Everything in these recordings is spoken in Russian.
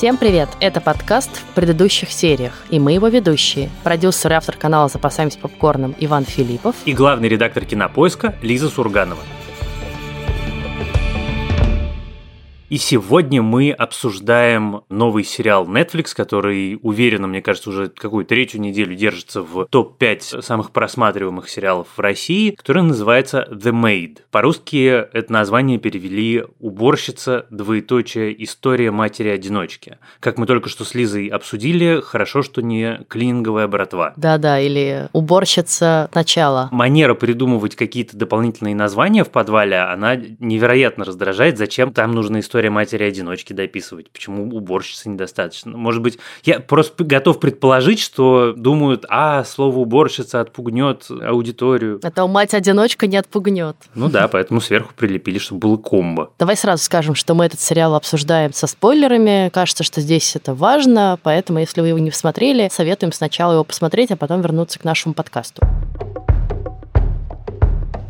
Всем привет! Это подкаст в предыдущих сериях, и мы его ведущие. Продюсер и автор канала «Запасаемся попкорном» Иван Филиппов и главный редактор кинопоиска Лиза Сурганова. И сегодня мы обсуждаем новый сериал Netflix, который, уверенно, мне кажется, уже какую третью неделю держится в топ-5 самых просматриваемых сериалов в России, который называется The Maid. По-русски это название перевели «Уборщица, двоеточие, история матери-одиночки». Как мы только что с Лизой обсудили, хорошо, что не клининговая братва. Да-да, или «Уборщица начала». Манера придумывать какие-то дополнительные названия в подвале, она невероятно раздражает. Зачем там нужна история история матери-одиночки дописывать? Почему уборщицы недостаточно? Может быть, я просто готов предположить, что думают, а, слово уборщица отпугнет аудиторию. Это мать-одиночка не отпугнет. Ну да, поэтому сверху прилепили, чтобы было комбо. Давай сразу скажем, что мы этот сериал обсуждаем со спойлерами. Кажется, что здесь это важно, поэтому, если вы его не посмотрели, советуем сначала его посмотреть, а потом вернуться к нашему подкасту.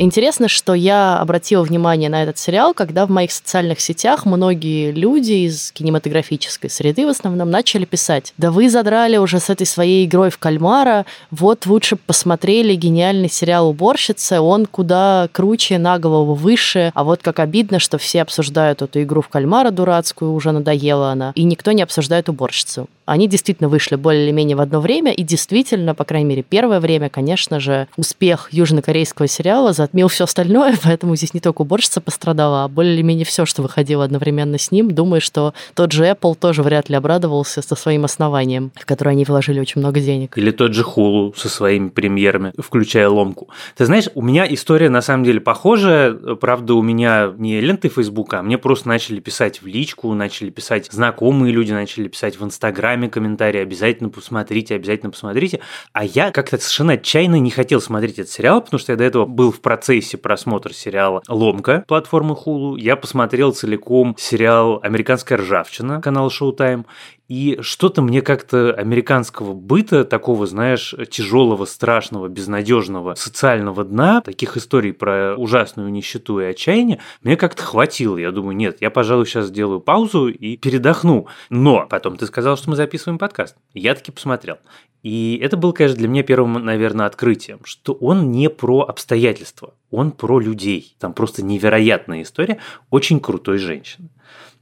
Интересно, что я обратила внимание на этот сериал, когда в моих социальных сетях многие люди из кинематографической среды в основном начали писать, да вы задрали уже с этой своей игрой в кальмара, вот лучше посмотрели гениальный сериал «Уборщица», он куда круче, на голову выше, а вот как обидно, что все обсуждают эту игру в кальмара дурацкую, уже надоела она, и никто не обсуждает «Уборщицу». Они действительно вышли более или менее в одно время, и действительно, по крайней мере, первое время, конечно же, успех южнокорейского сериала затмил все остальное, поэтому здесь не только уборщица пострадала, а более или менее все, что выходило одновременно с ним. Думаю, что тот же Apple тоже вряд ли обрадовался со своим основанием, в которое они вложили очень много денег. Или тот же Hulu со своими премьерами, включая ломку. Ты знаешь, у меня история на самом деле похожая. Правда, у меня не ленты Фейсбука, а мне просто начали писать в личку, начали писать знакомые люди, начали писать в Инстаграме комментарии, обязательно посмотрите, обязательно посмотрите. А я как-то совершенно отчаянно не хотел смотреть этот сериал, потому что я до этого был в процессе просмотра сериала «Ломка» платформы Hulu. Я посмотрел целиком сериал «Американская ржавчина» канала Showtime. И что-то мне как-то американского быта, такого, знаешь, тяжелого, страшного, безнадежного социального дна, таких историй про ужасную нищету и отчаяние, мне как-то хватило. Я думаю, нет, я, пожалуй, сейчас сделаю паузу и передохну. Но потом ты сказал, что мы записываем подкаст. Я таки посмотрел. И это было, конечно, для меня первым, наверное, открытием, что он не про обстоятельства, он про людей. Там просто невероятная история очень крутой женщины.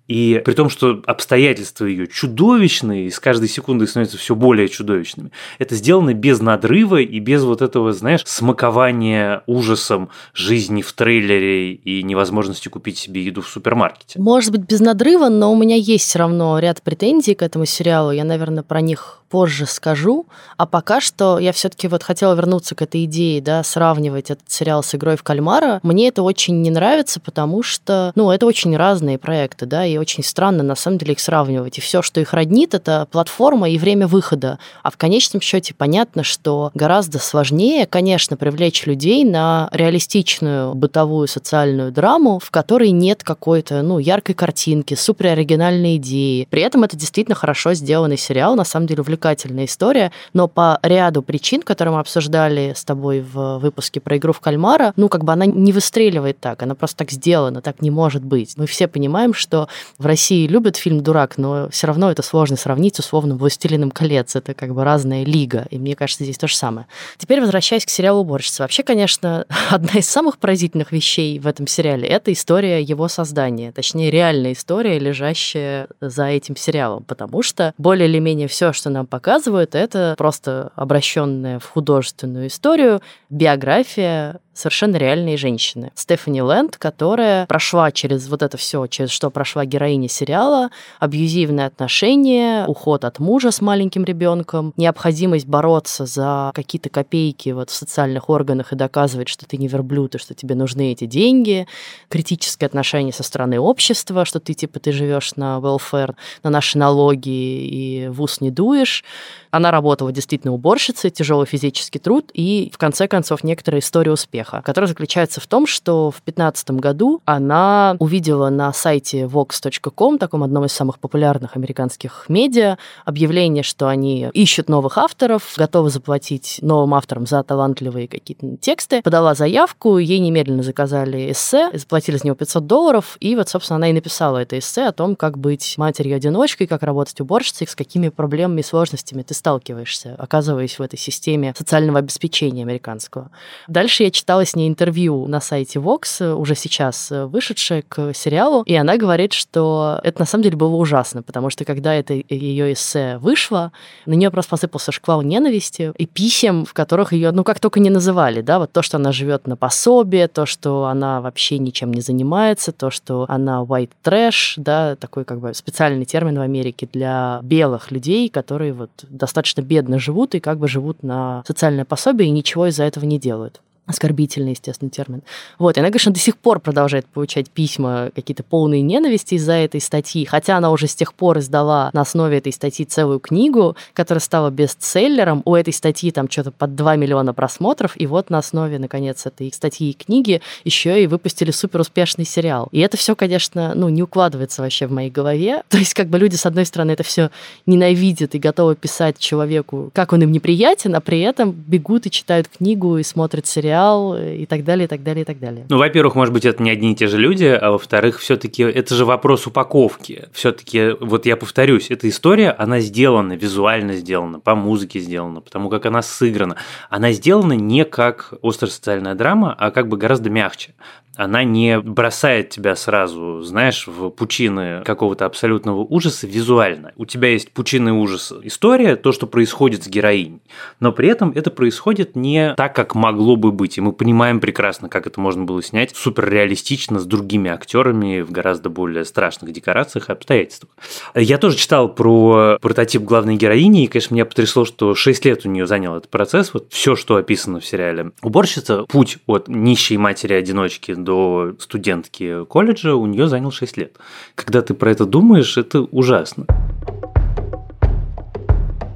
И при том, что обстоятельства ее чудовищные, и с каждой секундой становятся все более чудовищными, это сделано без надрыва и без вот этого, знаешь, смакования ужасом жизни в трейлере и невозможности купить себе еду в супермаркете. Может быть, без надрыва, но у меня есть все равно ряд претензий к этому сериалу. Я, наверное, про них позже скажу. А пока что я все-таки вот хотела вернуться к этой идее, да, сравнивать этот сериал с игрой в кальмара. Мне это очень не нравится, потому что, ну, это очень разные проекты, да, и очень странно на самом деле их сравнивать. И все, что их роднит, это платформа и время выхода. А в конечном счете понятно, что гораздо сложнее, конечно, привлечь людей на реалистичную бытовую социальную драму, в которой нет какой-то, ну, яркой картинки, супероригинальной идеи. При этом это действительно хорошо сделанный сериал, на самом деле увлекательный увлекательная история, но по ряду причин, которые мы обсуждали с тобой в выпуске про игру в кальмара, ну, как бы она не выстреливает так, она просто так сделана, так не может быть. Мы все понимаем, что в России любят фильм «Дурак», но все равно это сложно сравнить с условным «Властелином колец». Это как бы разная лига, и мне кажется, здесь то же самое. Теперь возвращаясь к сериалу «Уборщица». Вообще, конечно, одна из самых поразительных вещей в этом сериале — это история его создания, точнее, реальная история, лежащая за этим сериалом, потому что более или менее все, что нам показывают, это просто обращенная в художественную историю биография совершенно реальные женщины. Стефани Лэнд, которая прошла через вот это все, через что прошла героиня сериала, абьюзивные отношения, уход от мужа с маленьким ребенком, необходимость бороться за какие-то копейки вот в социальных органах и доказывать, что ты не верблюд и что тебе нужны эти деньги, критическое отношение со стороны общества, что ты типа ты живешь на welfare, на наши налоги и в ус не дуешь. Она работала действительно уборщицей, тяжелый физический труд и, в конце концов, некоторая история успеха успеха, которая заключается в том, что в 2015 году она увидела на сайте vox.com, таком одном из самых популярных американских медиа, объявление, что они ищут новых авторов, готовы заплатить новым авторам за талантливые какие-то тексты. Подала заявку, ей немедленно заказали эссе, заплатили за него 500 долларов, и вот, собственно, она и написала это эссе о том, как быть матерью-одиночкой, как работать уборщицей, с какими проблемами и сложностями ты сталкиваешься, оказываясь в этой системе социального обеспечения американского. Дальше я читала с ней интервью на сайте Vox, уже сейчас вышедшее к сериалу, и она говорит, что это на самом деле было ужасно, потому что когда это ее эссе вышло, на нее просто посыпался шквал ненависти и писем, в которых ее, ну, как только не называли, да, вот то, что она живет на пособие, то, что она вообще ничем не занимается, то, что она white trash, да, такой как бы специальный термин в Америке для белых людей, которые вот достаточно бедно живут и как бы живут на социальное пособие и ничего из-за этого не делают оскорбительный, естественно, термин. Вот, и она, конечно, до сих пор продолжает получать письма какие-то полные ненависти из-за этой статьи, хотя она уже с тех пор издала на основе этой статьи целую книгу, которая стала бестселлером. У этой статьи там что-то под 2 миллиона просмотров, и вот на основе, наконец, этой статьи и книги еще и выпустили супер успешный сериал. И это все, конечно, ну, не укладывается вообще в моей голове. То есть, как бы люди, с одной стороны, это все ненавидят и готовы писать человеку, как он им неприятен, а при этом бегут и читают книгу и смотрят сериал сериал и так далее, и так далее, и так далее. Ну, во-первых, может быть, это не одни и те же люди, а во-вторых, все-таки это же вопрос упаковки. Все-таки, вот я повторюсь, эта история, она сделана, визуально сделана, по музыке сделана, потому как она сыграна. Она сделана не как острая социальная драма, а как бы гораздо мягче она не бросает тебя сразу, знаешь, в пучины какого-то абсолютного ужаса визуально. У тебя есть пучины ужаса история, то, что происходит с героиней, но при этом это происходит не так, как могло бы быть, и мы понимаем прекрасно, как это можно было снять супер реалистично с другими актерами в гораздо более страшных декорациях и обстоятельствах. Я тоже читал про прототип главной героини, и, конечно, меня потрясло, что 6 лет у нее занял этот процесс, вот все, что описано в сериале. Уборщица, путь от нищей матери-одиночки до студентки колледжа у нее занял 6 лет. Когда ты про это думаешь, это ужасно.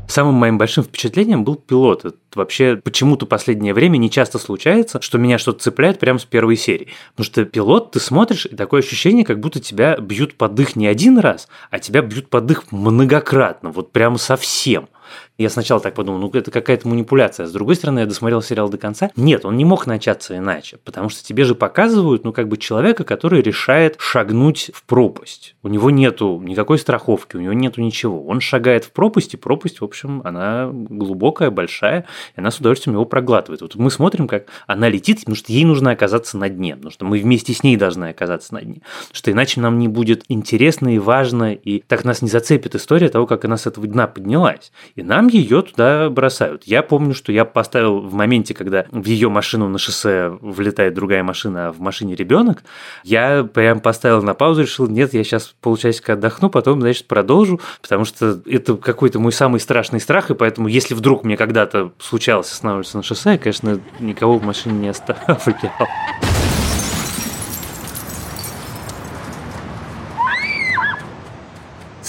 Самым моим большим впечатлением был пилот. Это вообще почему-то последнее время не часто случается, что меня что-то цепляет прямо с первой серии. Потому что пилот, ты смотришь, и такое ощущение, как будто тебя бьют под дых не один раз, а тебя бьют под дых многократно, вот прямо совсем. Я сначала так подумал, ну это какая-то манипуляция. С другой стороны, я досмотрел сериал до конца. Нет, он не мог начаться иначе, потому что тебе же показывают, ну как бы человека, который решает шагнуть в пропасть. У него нету никакой страховки, у него нету ничего. Он шагает в пропасть, и пропасть, в общем, она глубокая, большая, и она с удовольствием его проглатывает. Вот мы смотрим, как она летит, потому что ей нужно оказаться на дне, потому что мы вместе с ней должны оказаться на дне. Что иначе нам не будет интересно и важно, и так нас не зацепит история того, как она с этого дна поднялась. И нам ее туда бросают. Я помню, что я поставил в моменте, когда в ее машину на шоссе влетает другая машина, а в машине ребенок, я прям поставил на паузу, решил, нет, я сейчас полчасика отдохну, потом, значит, продолжу, потому что это какой-то мой самый страшный страх, и поэтому, если вдруг мне когда-то случалось останавливаться на шоссе, я, конечно, никого в машине не оставлял.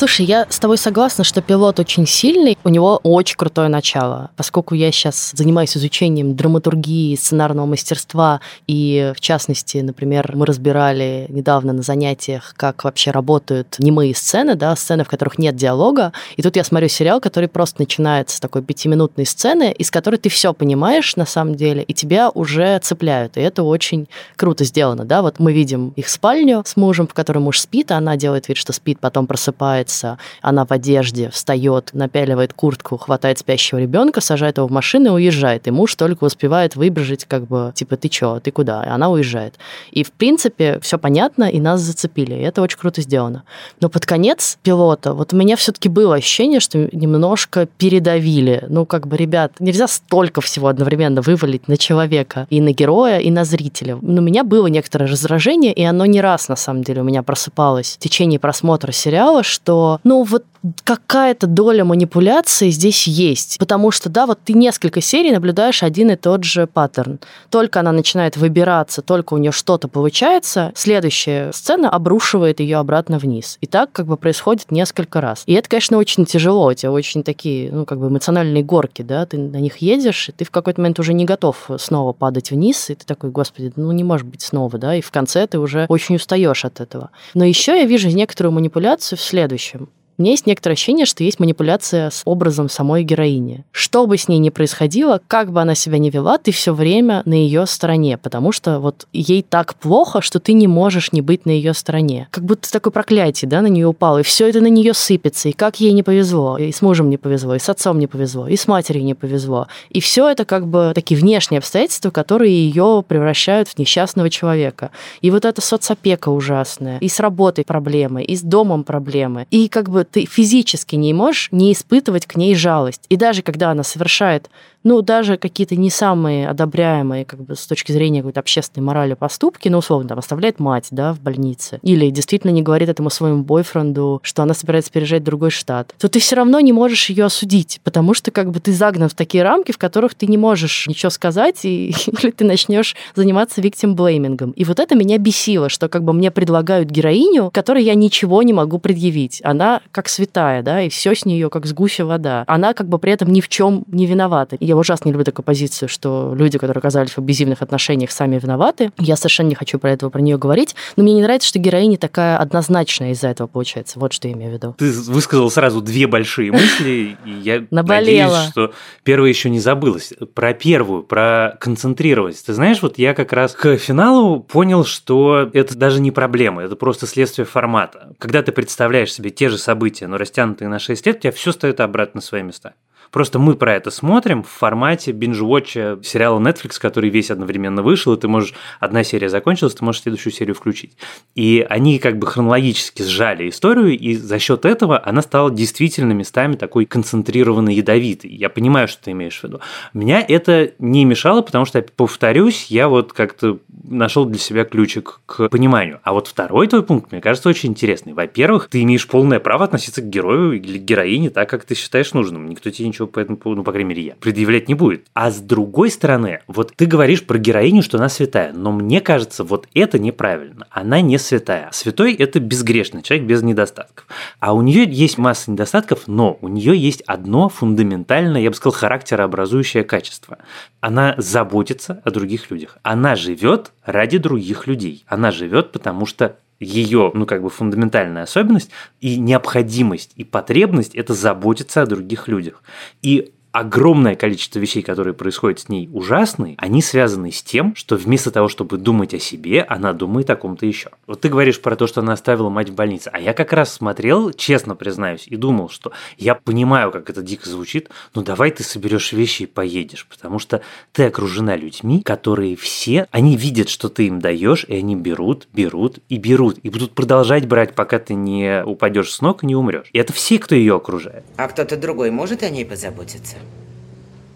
Слушай, я с тобой согласна, что пилот очень сильный, у него очень крутое начало. Поскольку я сейчас занимаюсь изучением драматургии, сценарного мастерства, и в частности, например, мы разбирали недавно на занятиях, как вообще работают немые сцены, да, сцены, в которых нет диалога. И тут я смотрю сериал, который просто начинается с такой пятиминутной сцены, из которой ты все понимаешь на самом деле, и тебя уже цепляют. И это очень круто сделано, да. Вот мы видим их спальню с мужем, в которой муж спит, а она делает вид, что спит, потом просыпается одевается, она в одежде, встает, напяливает куртку, хватает спящего ребенка, сажает его в машину и уезжает. И муж только успевает выбежать, как бы, типа, ты чё, ты куда? И она уезжает. И, в принципе, все понятно, и нас зацепили. И это очень круто сделано. Но под конец пилота, вот у меня все-таки было ощущение, что немножко передавили. Ну, как бы, ребят, нельзя столько всего одновременно вывалить на человека, и на героя, и на зрителя. Но у меня было некоторое раздражение, и оно не раз, на самом деле, у меня просыпалось в течение просмотра сериала, что ну, вот какая-то доля манипуляции здесь есть. Потому что, да, вот ты несколько серий наблюдаешь один и тот же паттерн. Только она начинает выбираться, только у нее что-то получается, следующая сцена обрушивает ее обратно вниз. И так как бы происходит несколько раз. И это, конечно, очень тяжело. У тебя очень такие, ну, как бы эмоциональные горки, да, ты на них едешь, и ты в какой-то момент уже не готов снова падать вниз, и ты такой, господи, ну, не может быть снова, да, и в конце ты уже очень устаешь от этого. Но еще я вижу некоторую манипуляцию в следующем. будущем. У меня есть некоторое ощущение, что есть манипуляция с образом самой героини. Что бы с ней ни происходило, как бы она себя ни вела, ты все время на ее стороне, потому что вот ей так плохо, что ты не можешь не быть на ее стороне. Как будто такое проклятие, да, на нее упало, и все это на нее сыпется, и как ей не повезло, и с мужем не повезло, и с отцом не повезло, и с матерью не повезло. И все это как бы такие внешние обстоятельства, которые ее превращают в несчастного человека. И вот эта соцопека ужасная, и с работой проблемы, и с домом проблемы, и как бы ты физически не можешь не испытывать к ней жалость. И даже когда она совершает ну, даже какие-то не самые одобряемые, как бы, с точки зрения какой-то общественной морали поступки, ну, условно, там, оставляет мать, да, в больнице, или действительно не говорит этому своему бойфренду, что она собирается переезжать в другой штат, то ты все равно не можешь ее осудить, потому что, как бы, ты загнан в такие рамки, в которых ты не можешь ничего сказать, и, или ты начнешь заниматься виктим-блеймингом. И вот это меня бесило, что, как бы, мне предлагают героиню, которой я ничего не могу предъявить. Она как святая, да, и все с нее как с гуся вода. Она, как бы, при этом ни в чем не виновата. И я ужасно не люблю такую позицию, что люди, которые оказались в абьюзивных отношениях, сами виноваты. Я совершенно не хочу про это про нее говорить, но мне не нравится, что героиня такая однозначная из-за этого получается. Вот что я имею в виду. Ты высказал сразу две большие мысли, и я надеюсь, что первая еще не забылась. Про первую, про концентрированность. Ты знаешь, вот я как раз к финалу понял, что это даже не проблема, это просто следствие формата. Когда ты представляешь себе те же события, но растянутые на 6 лет, у тебя все стоит обратно на свои места. Просто мы про это смотрим в формате бинж-вотча сериала Netflix, который весь одновременно вышел, и ты можешь, одна серия закончилась, ты можешь следующую серию включить. И они как бы хронологически сжали историю, и за счет этого она стала действительно местами такой концентрированной, ядовитой. Я понимаю, что ты имеешь в виду. Меня это не мешало, потому что, повторюсь, я вот как-то нашел для себя ключик к пониманию. А вот второй твой пункт, мне кажется, очень интересный. Во-первых, ты имеешь полное право относиться к герою или героине так, как ты считаешь нужным. Никто тебе ничего ничего по этому поводу, ну, по крайней мере, я, предъявлять не будет. А с другой стороны, вот ты говоришь про героиню, что она святая, но мне кажется, вот это неправильно. Она не святая. Святой – это безгрешный человек без недостатков. А у нее есть масса недостатков, но у нее есть одно фундаментальное, я бы сказал, характерообразующее качество. Она заботится о других людях. Она живет ради других людей. Она живет, потому что ее, ну, как бы фундаментальная особенность и необходимость и потребность – это заботиться о других людях. И огромное количество вещей, которые происходят с ней ужасные, они связаны с тем, что вместо того, чтобы думать о себе, она думает о ком-то еще. Вот ты говоришь про то, что она оставила мать в больнице, а я как раз смотрел, честно признаюсь, и думал, что я понимаю, как это дико звучит, но давай ты соберешь вещи и поедешь, потому что ты окружена людьми, которые все, они видят, что ты им даешь, и они берут, берут и берут, и будут продолжать брать, пока ты не упадешь с ног и не умрешь. И это все, кто ее окружает. А кто-то другой может о ней позаботиться?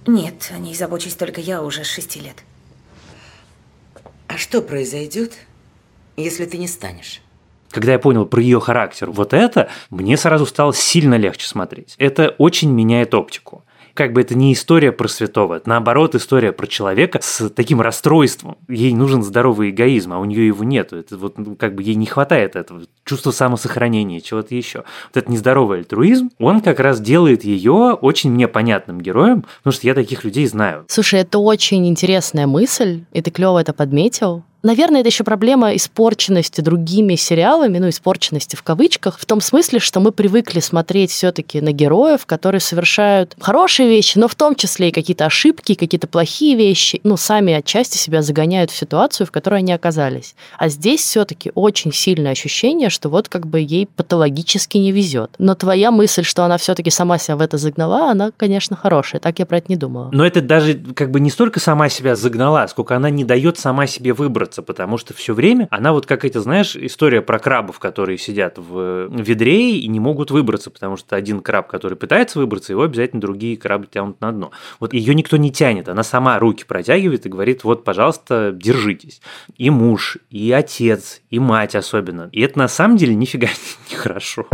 Нет, о ней забочусь только я уже с шести лет. А что произойдет, если ты не станешь? Когда я понял про ее характер, вот это мне сразу стало сильно легче смотреть. Это очень меняет оптику как бы это не история про святого, это наоборот история про человека с таким расстройством. Ей нужен здоровый эгоизм, а у нее его нет. Это вот ну, как бы ей не хватает этого чувства самосохранения, чего-то еще. Вот этот нездоровый альтруизм, он как раз делает ее очень мне понятным героем, потому что я таких людей знаю. Слушай, это очень интересная мысль, и ты клево это подметил. Наверное, это еще проблема испорченности другими сериалами, ну, испорченности в кавычках, в том смысле, что мы привыкли смотреть все-таки на героев, которые совершают хорошие вещи, но в том числе и какие-то ошибки, какие-то плохие вещи, ну, сами отчасти себя загоняют в ситуацию, в которой они оказались. А здесь все-таки очень сильное ощущение, что вот как бы ей патологически не везет. Но твоя мысль, что она все-таки сама себя в это загнала, она, конечно, хорошая. Так я про это не думала. Но это даже как бы не столько сама себя загнала, сколько она не дает сама себе выбрать выбраться, потому что все время она вот как эти, знаешь, история про крабов, которые сидят в ведре и не могут выбраться, потому что один краб, который пытается выбраться, его обязательно другие крабы тянут на дно. Вот ее никто не тянет, она сама руки протягивает и говорит, вот, пожалуйста, держитесь. И муж, и отец, и мать особенно. И это на самом деле нифига не хорошо.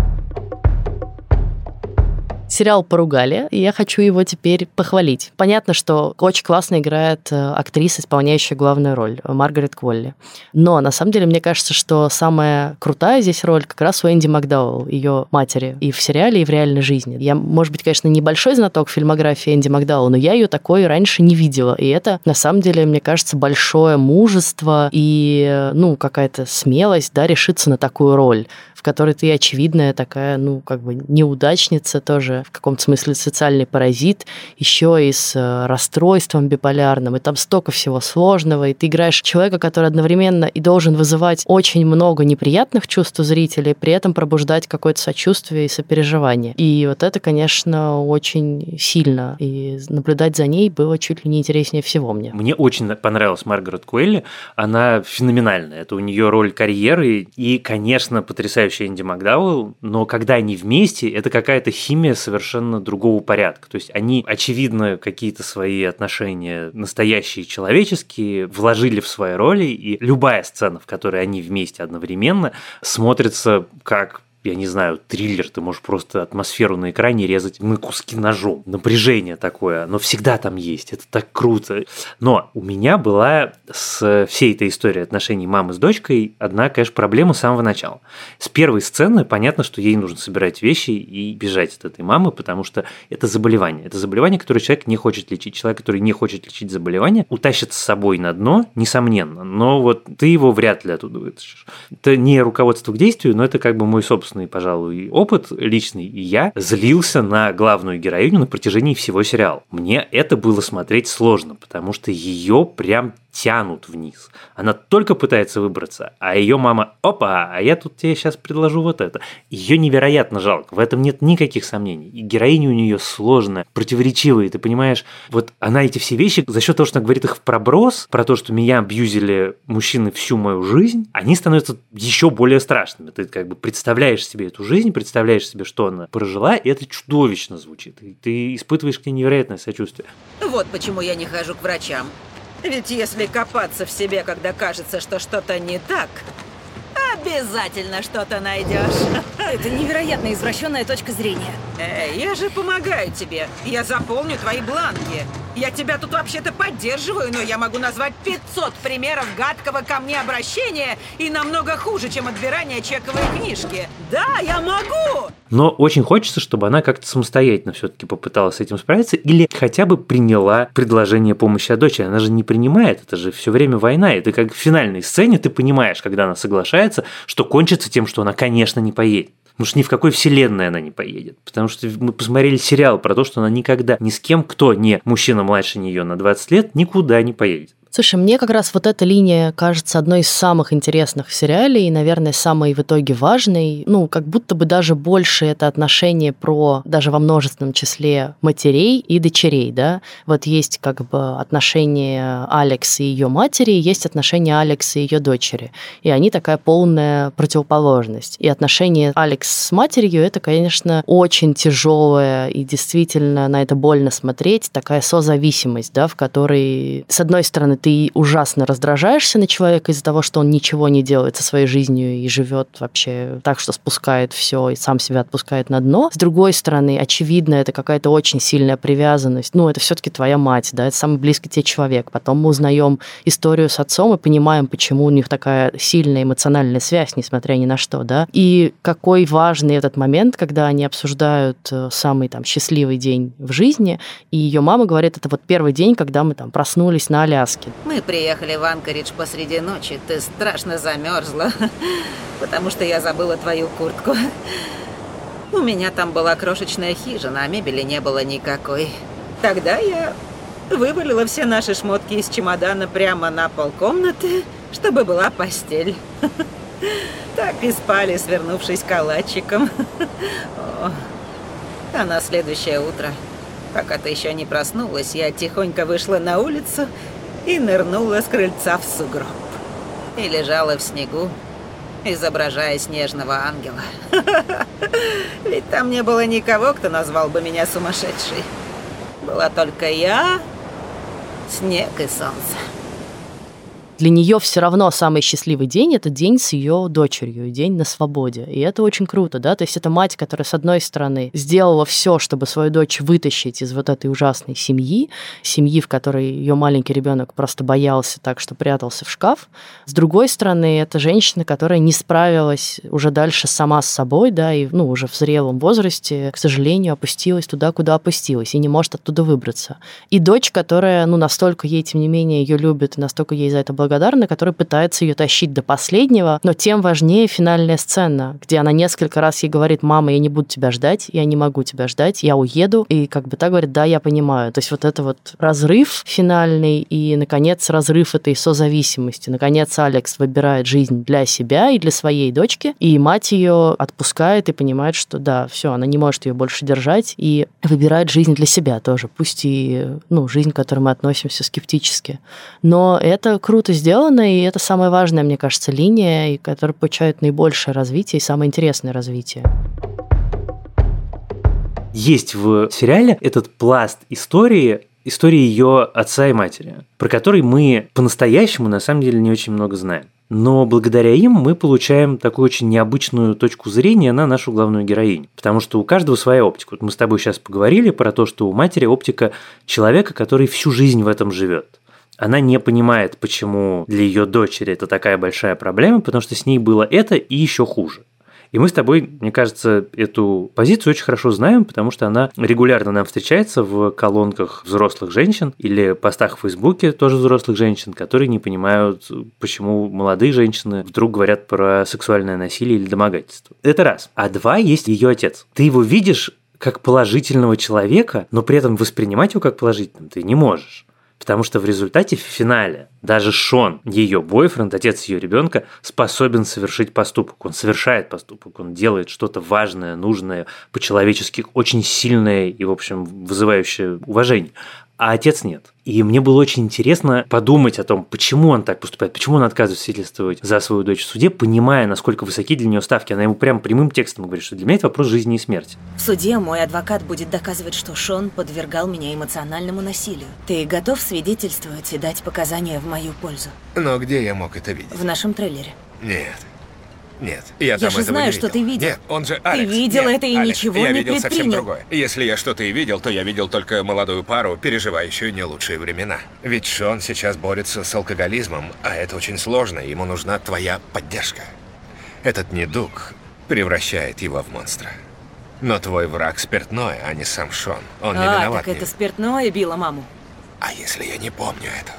Сериал поругали, и я хочу его теперь похвалить. Понятно, что очень классно играет э, актриса, исполняющая главную роль, Маргарет Кволли. Но на самом деле мне кажется, что самая крутая здесь роль как раз у Энди Макдауэлл, ее матери, и в сериале, и в реальной жизни. Я, может быть, конечно, небольшой знаток фильмографии Энди Макдауэлл, но я ее такой раньше не видела. И это, на самом деле, мне кажется, большое мужество и, э, ну, какая-то смелость, да, решиться на такую роль в которой ты очевидная такая, ну, как бы неудачница тоже, в каком-то смысле социальный паразит, еще и с э, расстройством биполярным, и там столько всего сложного, и ты играешь человека, который одновременно и должен вызывать очень много неприятных чувств у зрителей, при этом пробуждать какое-то сочувствие и сопереживание. И вот это, конечно, очень сильно, и наблюдать за ней было чуть ли не интереснее всего мне. Мне очень понравилась Маргарет Куэлли, она феноменальная, это у нее роль карьеры, и, конечно, потрясающая потрясающий Энди Макдауэлл, но когда они вместе, это какая-то химия совершенно другого порядка. То есть они, очевидно, какие-то свои отношения настоящие человеческие вложили в свои роли, и любая сцена, в которой они вместе одновременно, смотрится как я не знаю, триллер, ты можешь просто атмосферу на экране резать на куски ножом. Напряжение такое, оно всегда там есть, это так круто. Но у меня была с всей этой историей отношений мамы с дочкой одна, конечно, проблема с самого начала. С первой сцены понятно, что ей нужно собирать вещи и бежать от этой мамы, потому что это заболевание. Это заболевание, которое человек не хочет лечить. Человек, который не хочет лечить заболевание, утащит с собой на дно, несомненно. Но вот ты его вряд ли оттуда вытащишь. Это не руководство к действию, но это как бы мой собственный собственный, пожалуй, опыт личный, я злился на главную героиню на протяжении всего сериала. Мне это было смотреть сложно, потому что ее прям тянут вниз. Она только пытается выбраться, а ее мама, опа, а я тут тебе сейчас предложу вот это. Ее невероятно жалко, в этом нет никаких сомнений. И героиня у нее сложная, противоречивая, ты понимаешь, вот она эти все вещи, за счет того, что она говорит их в проброс, про то, что меня абьюзили мужчины всю мою жизнь, они становятся еще более страшными. Ты как бы представляешь себе эту жизнь, представляешь себе, что она прожила, и это чудовищно звучит. И ты испытываешь к ней невероятное сочувствие. Вот почему я не хожу к врачам. Ведь если копаться в себе, когда кажется, что что-то не так, обязательно что-то найдешь. Это невероятно извращенная точка зрения. Эй, я же помогаю тебе. Я заполню твои бланки. Я тебя тут вообще-то поддерживаю, но я могу назвать 500 примеров гадкого ко мне обращения и намного хуже, чем отбирание чековой книжки. Да, я могу! Но очень хочется, чтобы она как-то самостоятельно все-таки попыталась с этим справиться или хотя бы приняла предложение помощи от дочери. Она же не принимает, это же все время война. Это как в финальной сцене ты понимаешь, когда она соглашается, что кончится тем, что она, конечно, не поедет. Потому что ни в какой вселенной она не поедет. Потому что мы посмотрели сериал про то, что она никогда ни с кем, кто не мужчина младше нее на 20 лет, никуда не поедет. Слушай, мне как раз вот эта линия кажется одной из самых интересных в сериале и, наверное, самой в итоге важной. Ну, как будто бы даже больше это отношение про, даже во множественном числе, матерей и дочерей, да. Вот есть как бы отношение Алекс и ее матери, есть отношение Алекс и ее дочери. И они такая полная противоположность. И отношение Алекс с матерью это, конечно, очень тяжелое и действительно на это больно смотреть, такая созависимость, да, в которой, с одной стороны, ты ужасно раздражаешься на человека из-за того, что он ничего не делает со своей жизнью и живет вообще так, что спускает все и сам себя отпускает на дно. С другой стороны, очевидно, это какая-то очень сильная привязанность. Ну, это все-таки твоя мать, да, это самый близкий тебе человек. Потом мы узнаем историю с отцом и понимаем, почему у них такая сильная эмоциональная связь, несмотря ни на что, да. И какой важный этот момент, когда они обсуждают э, самый там счастливый день в жизни, и ее мама говорит, это вот первый день, когда мы там проснулись на Аляске. Мы приехали в Анкоридж посреди ночи. Ты страшно замерзла, потому что я забыла твою куртку. У меня там была крошечная хижина, а мебели не было никакой. Тогда я вывалила все наши шмотки из чемодана прямо на пол комнаты, чтобы была постель. Так и спали, свернувшись калачиком. А на следующее утро, пока ты еще не проснулась, я тихонько вышла на улицу и нырнула с крыльца в сугроб. И лежала в снегу, изображая снежного ангела. Ведь там не было никого, кто назвал бы меня сумасшедшей. Была только я, снег и солнце. Для нее все равно самый счастливый день это день с ее дочерью, день на свободе. И это очень круто, да, то есть это мать, которая, с одной стороны, сделала все, чтобы свою дочь вытащить из вот этой ужасной семьи, семьи, в которой ее маленький ребенок просто боялся так, что прятался в шкаф. С другой стороны, это женщина, которая не справилась уже дальше сама с собой, да, и, ну, уже в зрелом возрасте, к сожалению, опустилась туда, куда опустилась, и не может оттуда выбраться. И дочь, которая, ну, настолько ей, тем не менее, ее любит, и настолько ей за это благодарна, которая пытается ее тащить до последнего, но тем важнее финальная сцена, где она несколько раз ей говорит, мама, я не буду тебя ждать, я не могу тебя ждать, я уеду, и как бы так говорит, да, я понимаю. То есть вот это вот разрыв финальный и, наконец, разрыв этой созависимости. Наконец, Алекс выбирает жизнь для себя и для своей дочки, и мать ее отпускает и понимает, что да, все, она не может ее больше держать, и выбирает жизнь для себя тоже, пусть и, ну, жизнь, к которой мы относимся скептически. Но это круто сделано, и это самая важная, мне кажется, линия, которая получает наибольшее развитие и самое интересное развитие есть в сериале этот пласт истории, истории ее отца и матери, про который мы по-настоящему на самом деле не очень много знаем. Но благодаря им мы получаем такую очень необычную точку зрения на нашу главную героиню. Потому что у каждого своя оптика. Вот мы с тобой сейчас поговорили про то, что у матери оптика человека, который всю жизнь в этом живет. Она не понимает, почему для ее дочери это такая большая проблема, потому что с ней было это и еще хуже. И мы с тобой, мне кажется, эту позицию очень хорошо знаем, потому что она регулярно нам встречается в колонках взрослых женщин или постах в Фейсбуке тоже взрослых женщин, которые не понимают, почему молодые женщины вдруг говорят про сексуальное насилие или домогательство. Это раз. А два, есть ее отец. Ты его видишь как положительного человека, но при этом воспринимать его как положительным ты не можешь. Потому что в результате в финале даже Шон, ее бойфренд, отец ее ребенка, способен совершить поступок. Он совершает поступок, он делает что-то важное, нужное, по-человечески очень сильное и, в общем, вызывающее уважение а отец нет. И мне было очень интересно подумать о том, почему он так поступает, почему он отказывается свидетельствовать за свою дочь в суде, понимая, насколько высоки для нее ставки. Она ему прям прямым текстом говорит, что для меня это вопрос жизни и смерти. В суде мой адвокат будет доказывать, что Шон подвергал меня эмоциональному насилию. Ты готов свидетельствовать и дать показания в мою пользу? Но где я мог это видеть? В нашем трейлере. Нет. Нет, я, я там же этого знаю, не что видел. ты видел. Нет, он же Алекс. Ты видел Нет, это и Алекс, ничего я не видел совсем предпринял. другое. Если я что-то и видел, то я видел только молодую пару, переживающую не лучшие времена. Ведь Шон сейчас борется с алкоголизмом, а это очень сложно, ему нужна твоя поддержка. Этот недуг превращает его в монстра. Но твой враг спиртное, а не сам Шон. Он не а, виноват. так это спиртное било маму. А если я не помню этого?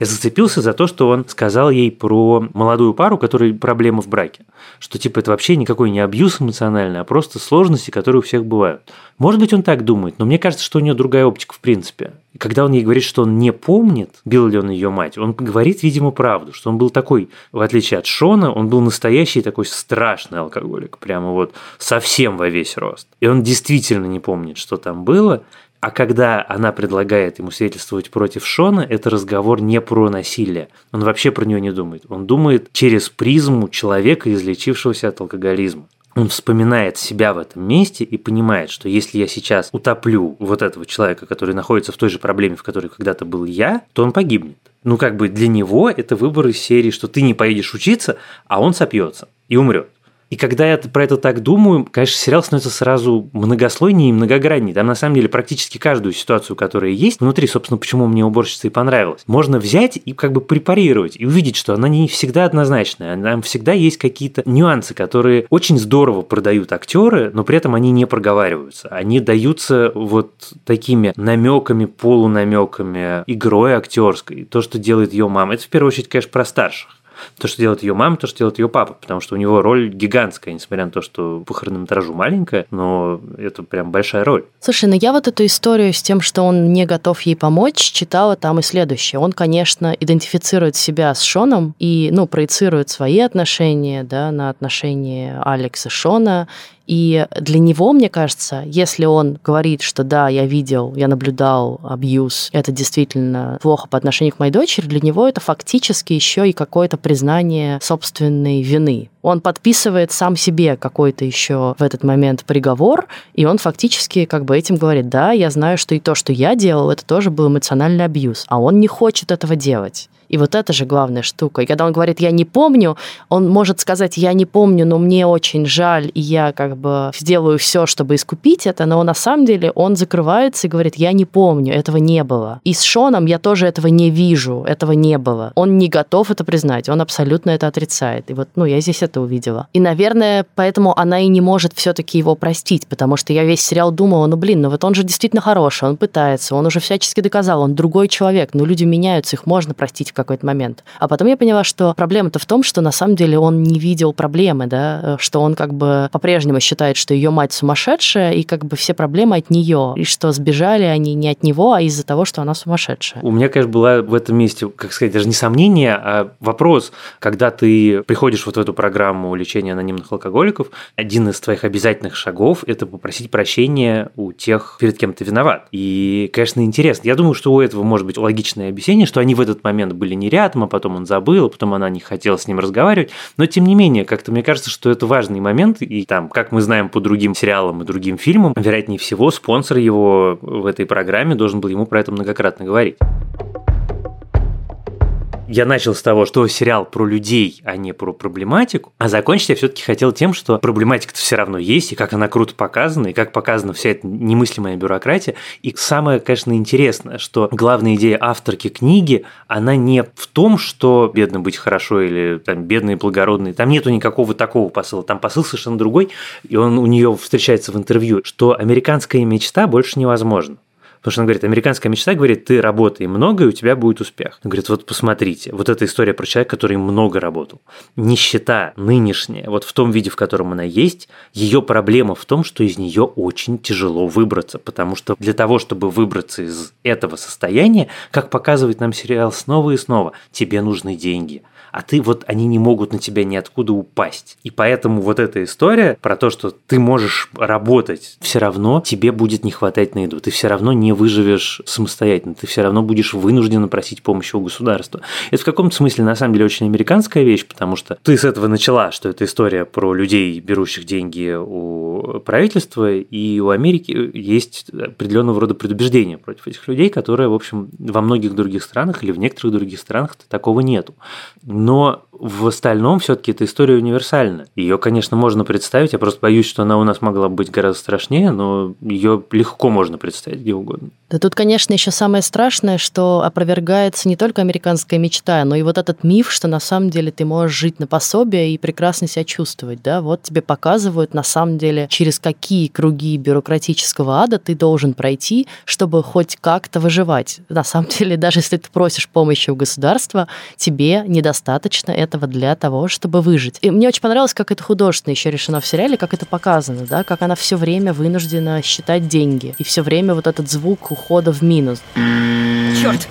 Я зацепился за то, что он сказал ей про молодую пару, которой проблемы в браке. Что типа это вообще никакой не абьюз эмоциональный, а просто сложности, которые у всех бывают. Может быть, он так думает, но мне кажется, что у нее другая оптика в принципе. Когда он ей говорит, что он не помнит, бил ли он ее мать, он говорит, видимо, правду, что он был такой, в отличие от Шона, он был настоящий такой страшный алкоголик, прямо вот совсем во весь рост. И он действительно не помнит, что там было, а когда она предлагает ему свидетельствовать против Шона, это разговор не про насилие. Он вообще про нее не думает. Он думает через призму человека, излечившегося от алкоголизма. Он вспоминает себя в этом месте и понимает, что если я сейчас утоплю вот этого человека, который находится в той же проблеме, в которой когда-то был я, то он погибнет. Ну, как бы для него это выбор из серии, что ты не поедешь учиться, а он сопьется и умрет. И когда я про это так думаю, конечно, сериал становится сразу многослойнее и многограннее. Там на самом деле практически каждую ситуацию, которая есть внутри, собственно, почему мне уборщица и понравилась, можно взять и как бы препарировать и увидеть, что она не всегда однозначная. Там всегда есть какие-то нюансы, которые очень здорово продают актеры, но при этом они не проговариваются. Они даются вот такими намеками, полунамеками, игрой актерской. То, что делает ее мама. Это в первую очередь, конечно, про старших то, что делает ее мама, то, что делает ее папа, потому что у него роль гигантская, несмотря на то, что по хронометражу маленькая, но это прям большая роль. Слушай, ну я вот эту историю с тем, что он не готов ей помочь, читала там и следующее. Он, конечно, идентифицирует себя с Шоном и, ну, проецирует свои отношения, да, на отношения Алекса и Шона, и для него, мне кажется, если он говорит, что да, я видел, я наблюдал абьюз, это действительно плохо по отношению к моей дочери, для него это фактически еще и какое-то признание собственной вины. Он подписывает сам себе какой-то еще в этот момент приговор, и он фактически как бы этим говорит, да, я знаю, что и то, что я делал, это тоже был эмоциональный абьюз, а он не хочет этого делать. И вот это же главная штука. И когда он говорит «я не помню», он может сказать «я не помню, но мне очень жаль, и я как бы сделаю все, чтобы искупить это», но на самом деле он закрывается и говорит «я не помню, этого не было». И с Шоном я тоже этого не вижу, этого не было. Он не готов это признать, он абсолютно это отрицает. И вот, ну, я здесь это увидела. И, наверное, поэтому она и не может все-таки его простить, потому что я весь сериал думала, ну, блин, ну вот он же действительно хороший, он пытается, он уже всячески доказал, он другой человек, ну, люди меняются, их можно простить какой-то момент. А потом я поняла, что проблема-то в том, что на самом деле он не видел проблемы, да, что он как бы по-прежнему считает, что ее мать сумасшедшая, и как бы все проблемы от нее, и что сбежали они не от него, а из-за того, что она сумасшедшая. У меня, конечно, была в этом месте, как сказать, даже не сомнение, а вопрос, когда ты приходишь вот в эту программу лечения анонимных алкоголиков, один из твоих обязательных шагов – это попросить прощения у тех, перед кем ты виноват. И, конечно, интересно. Я думаю, что у этого может быть логичное объяснение, что они в этот момент были не рядом, а потом он забыл, а потом она не хотела с ним разговаривать. Но, тем не менее, как-то мне кажется, что это важный момент. И там, как мы знаем по другим сериалам и другим фильмам, вероятнее всего, спонсор его в этой программе должен был ему про это многократно говорить я начал с того, что сериал про людей, а не про проблематику, а закончить я все-таки хотел тем, что проблематика-то все равно есть, и как она круто показана, и как показана вся эта немыслимая бюрократия. И самое, конечно, интересное, что главная идея авторки книги, она не в том, что бедно быть хорошо или там бедный и благородный, там нету никакого такого посыла, там посыл совершенно другой, и он у нее встречается в интервью, что американская мечта больше невозможна. Потому что он говорит, американская мечта говорит, ты работай много, и у тебя будет успех. Он говорит, вот посмотрите, вот эта история про человека, который много работал. Нищета нынешняя, вот в том виде, в котором она есть, ее проблема в том, что из нее очень тяжело выбраться, потому что для того, чтобы выбраться из этого состояния, как показывает нам сериал снова и снова, тебе нужны деньги а ты вот они не могут на тебя ниоткуда упасть. И поэтому вот эта история про то, что ты можешь работать, все равно тебе будет не хватать на еду, ты все равно не выживешь самостоятельно, ты все равно будешь вынужден просить помощи у государства. Это в каком-то смысле на самом деле очень американская вещь, потому что ты с этого начала, что это история про людей, берущих деньги у правительства, и у Америки есть определенного рода предубеждения против этих людей, которые, в общем, во многих других странах или в некоторых других странах такого нету но в остальном все-таки эта история универсальна. Ее, конечно, можно представить, я просто боюсь, что она у нас могла быть гораздо страшнее, но ее легко можно представить где угодно. Да тут, конечно, еще самое страшное, что опровергается не только американская мечта, но и вот этот миф, что на самом деле ты можешь жить на пособие и прекрасно себя чувствовать. Да? Вот тебе показывают на самом деле, через какие круги бюрократического ада ты должен пройти, чтобы хоть как-то выживать. На самом деле, даже если ты просишь помощи у государства, тебе недостаточно этого для того, чтобы выжить. И мне очень понравилось, как это художественно еще решено в сериале, как это показано, да, как она все время вынуждена считать деньги. И все время вот этот звук ухода в минус. Черт!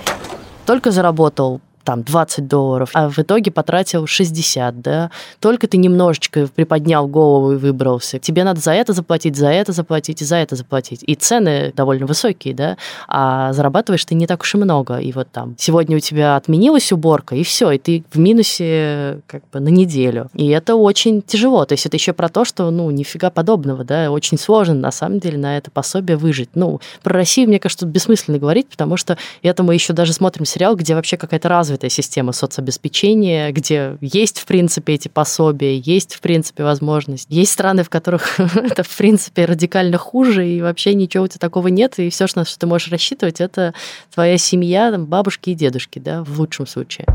Только заработал там 20 долларов, а в итоге потратил 60, да, только ты немножечко приподнял голову и выбрался. Тебе надо за это заплатить, за это заплатить и за это заплатить. И цены довольно высокие, да, а зарабатываешь ты не так уж и много. И вот там сегодня у тебя отменилась уборка, и все, и ты в минусе как бы на неделю. И это очень тяжело. То есть это еще про то, что, ну, нифига подобного, да, очень сложно на самом деле на это пособие выжить. Ну, про Россию, мне кажется, бессмысленно говорить, потому что это мы еще даже смотрим сериал, где вообще какая-то развитая развитая система соцобеспечения, где есть, в принципе, эти пособия, есть, в принципе, возможность. Есть страны, в которых это, в принципе, радикально хуже, и вообще ничего у тебя такого нет, и все, на что ты можешь рассчитывать, это твоя семья, там, бабушки и дедушки, да, в лучшем случае.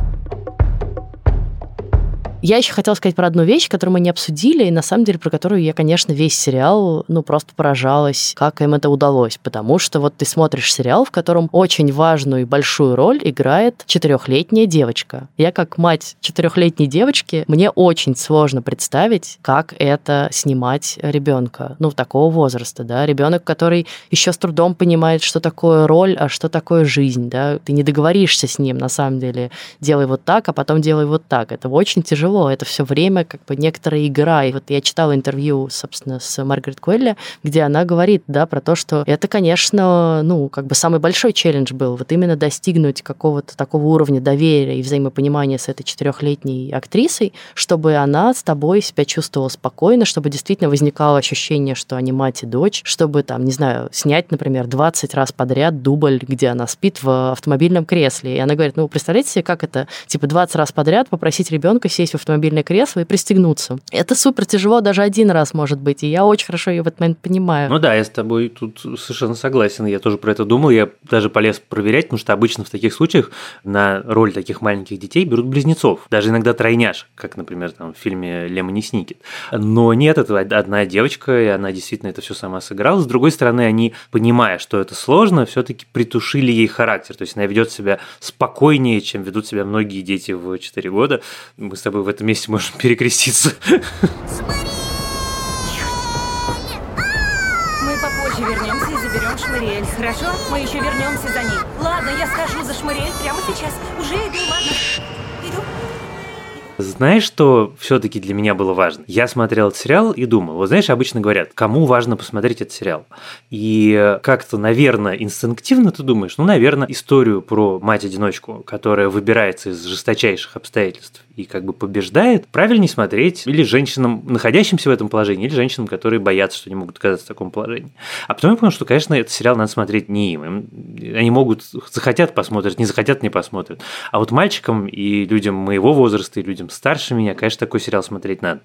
Я еще хотела сказать про одну вещь, которую мы не обсудили, и на самом деле про которую я, конечно, весь сериал, ну, просто поражалась, как им это удалось. Потому что вот ты смотришь сериал, в котором очень важную и большую роль играет четырехлетняя девочка. Я как мать четырехлетней девочки, мне очень сложно представить, как это снимать ребенка, ну, такого возраста, да, ребенок, который еще с трудом понимает, что такое роль, а что такое жизнь, да, ты не договоришься с ним, на самом деле, делай вот так, а потом делай вот так. Это очень тяжело тяжело. Это все время как бы некоторая игра. И вот я читала интервью, собственно, с Маргарет Куэлли, где она говорит, да, про то, что это, конечно, ну, как бы самый большой челлендж был. Вот именно достигнуть какого-то такого уровня доверия и взаимопонимания с этой четырехлетней актрисой, чтобы она с тобой себя чувствовала спокойно, чтобы действительно возникало ощущение, что они мать и дочь, чтобы там, не знаю, снять, например, 20 раз подряд дубль, где она спит в автомобильном кресле. И она говорит, ну, представляете себе, как это, типа, 20 раз подряд попросить ребенка сесть в автомобильное кресло и пристегнуться. Это супер тяжело даже один раз, может быть, и я очень хорошо ее в этот момент понимаю. Ну да, я с тобой тут совершенно согласен. Я тоже про это думал. Я даже полез проверять, потому что обычно в таких случаях на роль таких маленьких детей берут близнецов. Даже иногда тройняш, как, например, там, в фильме «Лемони Сникет». Но нет, это одна девочка, и она действительно это все сама сыграла. С другой стороны, они, понимая, что это сложно, все-таки притушили ей характер. То есть она ведет себя спокойнее, чем ведут себя многие дети в 4 года. Мы с тобой в этом месте можем перекреститься. Мы попозже вернемся и заберем Шмариэль, хорошо? Мы еще вернемся за ней. Ладно, я схожу за Шмариэль прямо сейчас. Уже иду, ладно? Иду. Знаешь, что все-таки для меня было важно? Я смотрел этот сериал и думал, вот знаешь, обычно говорят, кому важно посмотреть этот сериал. И как-то, наверное, инстинктивно ты думаешь, ну, наверное, историю про мать-одиночку, которая выбирается из жесточайших обстоятельств и как бы побеждает, правильнее смотреть или женщинам, находящимся в этом положении, или женщинам, которые боятся, что не могут оказаться в таком положении. А потом я понял, что, конечно, этот сериал надо смотреть не им. им они могут, захотят посмотрят, не захотят не посмотрят. А вот мальчикам и людям моего возраста, и людям старше меня, конечно, такой сериал смотреть надо.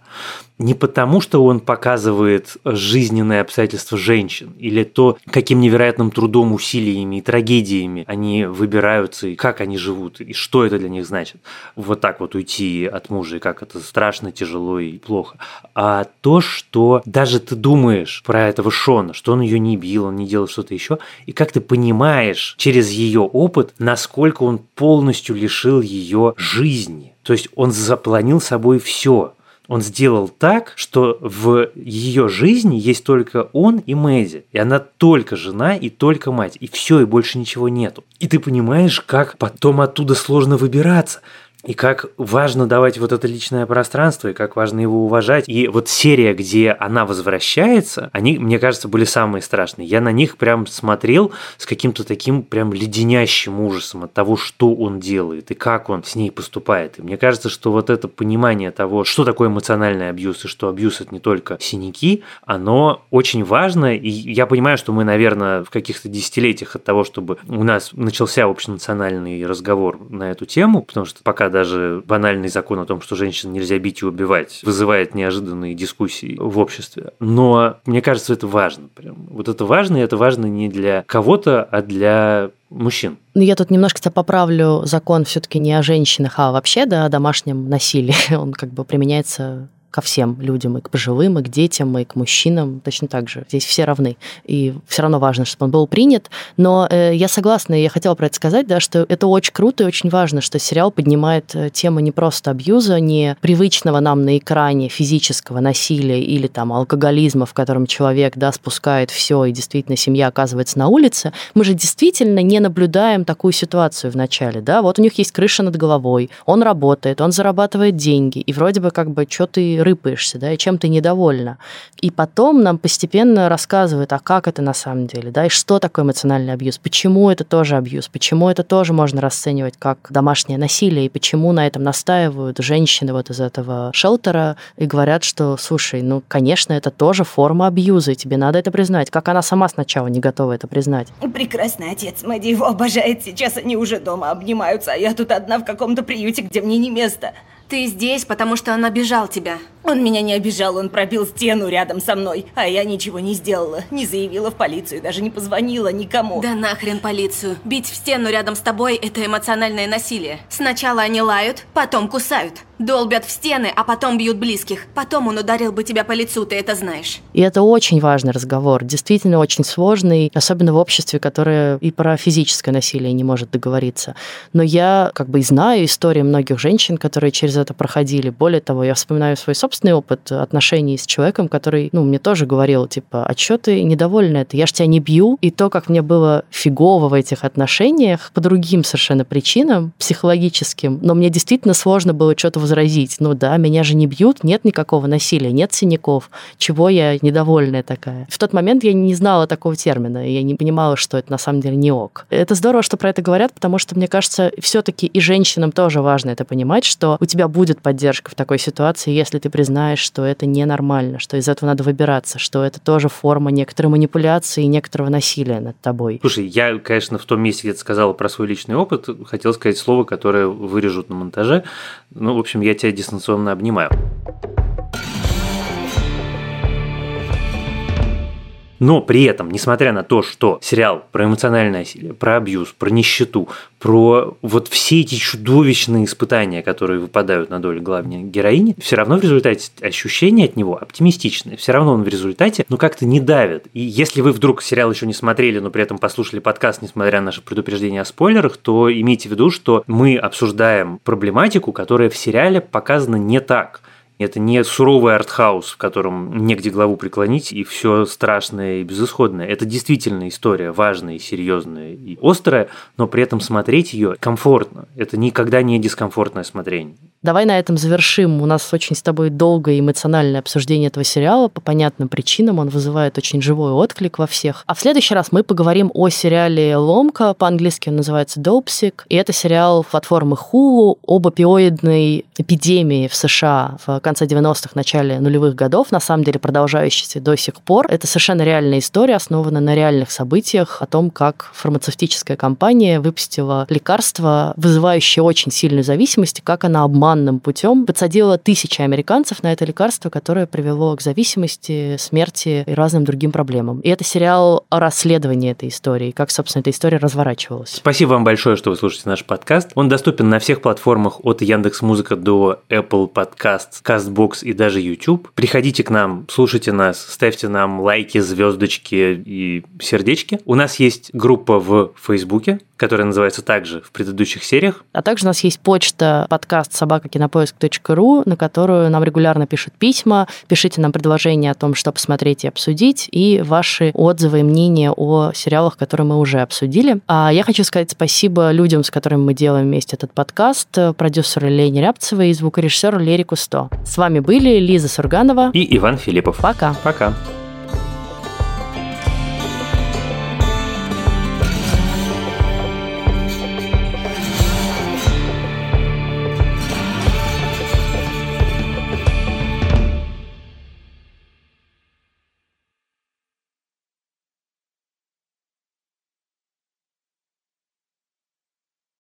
Не потому, что он показывает жизненные обстоятельства женщин, или то, каким невероятным трудом, усилиями и трагедиями они выбираются, и как они живут, и что это для них значит. Вот так вот уйти уйти от мужа, и как это страшно, тяжело и плохо. А то, что даже ты думаешь про этого Шона, что он ее не бил, он не делал что-то еще, и как ты понимаешь через ее опыт, насколько он полностью лишил ее жизни. То есть он запланил собой все. Он сделал так, что в ее жизни есть только он и Мэзи. И она только жена и только мать. И все, и больше ничего нету. И ты понимаешь, как потом оттуда сложно выбираться и как важно давать вот это личное пространство, и как важно его уважать. И вот серия, где она возвращается, они, мне кажется, были самые страшные. Я на них прям смотрел с каким-то таким прям леденящим ужасом от того, что он делает и как он с ней поступает. И мне кажется, что вот это понимание того, что такое эмоциональный абьюз и что абьюз это не только синяки, оно очень важно. И я понимаю, что мы, наверное, в каких-то десятилетиях от того, чтобы у нас начался общенациональный разговор на эту тему, потому что пока даже банальный закон о том, что женщин нельзя бить и убивать, вызывает неожиданные дискуссии в обществе. Но мне кажется, это важно. Прям. Вот это важно, и это важно не для кого-то, а для мужчин. Ну, я тут немножко тебя поправлю. Закон все-таки не о женщинах, а вообще, да, о домашнем насилии. Он как бы применяется ко всем людям, и к пожилым, и к детям, и к мужчинам, точно так же. Здесь все равны. И все равно важно, чтобы он был принят. Но э, я согласна, и я хотела про это сказать, да, что это очень круто и очень важно, что сериал поднимает э, тему не просто абьюза, не привычного нам на экране физического насилия или там алкоголизма, в котором человек, да, спускает все, и действительно семья оказывается на улице. Мы же действительно не наблюдаем такую ситуацию в начале, да. Вот у них есть крыша над головой, он работает, он зарабатывает деньги, и вроде бы как бы что ты рыпаешься, да, и чем ты недовольна. И потом нам постепенно рассказывают, а как это на самом деле, да, и что такое эмоциональный абьюз, почему это тоже абьюз, почему это тоже можно расценивать как домашнее насилие, и почему на этом настаивают женщины вот из этого шелтера и говорят, что, слушай, ну, конечно, это тоже форма абьюза, и тебе надо это признать. Как она сама сначала не готова это признать. Прекрасный отец, Мэдди его обожает, сейчас они уже дома обнимаются, а я тут одна в каком-то приюте, где мне не место. Ты здесь, потому что он обижал тебя. Он меня не обижал, он пробил стену рядом со мной, а я ничего не сделала. Не заявила в полицию, даже не позвонила никому. Да нахрен полицию. Бить в стену рядом с тобой – это эмоциональное насилие. Сначала они лают, потом кусают. Долбят в стены, а потом бьют близких. Потом он ударил бы тебя по лицу, ты это знаешь. И это очень важный разговор, действительно очень сложный, особенно в обществе, которое и про физическое насилие не может договориться. Но я как бы и знаю истории многих женщин, которые через это проходили. Более того, я вспоминаю свой собственный опыт отношений с человеком, который, ну, мне тоже говорил, типа, а что ты недовольна это? Я ж тебя не бью. И то, как мне было фигово в этих отношениях, по другим совершенно причинам, психологическим, но мне действительно сложно было что-то возразить, ну да, меня же не бьют, нет никакого насилия, нет синяков, чего я недовольная такая. В тот момент я не знала такого термина, я не понимала, что это на самом деле не ок. Это здорово, что про это говорят, потому что, мне кажется, все-таки и женщинам тоже важно это понимать, что у тебя будет поддержка в такой ситуации, если ты признаешь, что это ненормально, что из этого надо выбираться, что это тоже форма некоторой манипуляции и некоторого насилия над тобой. Слушай, я, конечно, в том месте, где ты сказала про свой личный опыт, хотел сказать слово, которое вырежут на монтаже. Ну, в общем, я тебя дистанционно обнимаю. Но при этом, несмотря на то, что сериал про эмоциональное насилие, про абьюз, про нищету, про вот все эти чудовищные испытания, которые выпадают на долю главной героини, все равно в результате ощущения от него оптимистичные. Все равно он в результате, ну, как-то не давит. И если вы вдруг сериал еще не смотрели, но при этом послушали подкаст, несмотря на наше предупреждение о спойлерах, то имейте в виду, что мы обсуждаем проблематику, которая в сериале показана не так. Это не суровый артхаус, в котором негде главу преклонить, и все страшное и безысходное. Это действительно история важная и серьезная и острая, но при этом смотреть ее комфортно. Это никогда не дискомфортное смотрение. Давай на этом завершим. У нас очень с тобой долгое эмоциональное обсуждение этого сериала. По понятным причинам он вызывает очень живой отклик во всех. А в следующий раз мы поговорим о сериале «Ломка». По-английски он называется «Допсик». И это сериал платформы Hulu об опиоидной эпидемии в США в конце 90-х, начале нулевых годов, на самом деле продолжающейся до сих пор. Это совершенно реальная история, основана на реальных событиях о том, как фармацевтическая компания выпустила лекарство, вызывающее очень сильную зависимость, и как она обманным путем подсадила тысячи американцев на это лекарство, которое привело к зависимости, смерти и разным другим проблемам. И это сериал о расследовании этой истории, как, собственно, эта история разворачивалась. Спасибо вам большое, что вы слушаете наш подкаст. Он доступен на всех платформах от Яндекс Музыка до Apple Podcast, CastBox и даже YouTube. Приходите к нам, слушайте нас, ставьте нам лайки, звездочки и сердечки. У нас есть группа в Фейсбуке, которая называется также в предыдущих сериях. А также у нас есть почта подкаст собакакинопоиск.ру, на которую нам регулярно пишут письма. Пишите нам предложения о том, что посмотреть и обсудить, и ваши отзывы и мнения о сериалах, которые мы уже обсудили. А я хочу сказать спасибо людям, с которыми мы делаем вместе этот подкаст, продюсеру Лене Рябцевой и звукорежиссеру Лере Кусто. С вами были Лиза Сурганова и Иван Филиппов. Пока. Пока.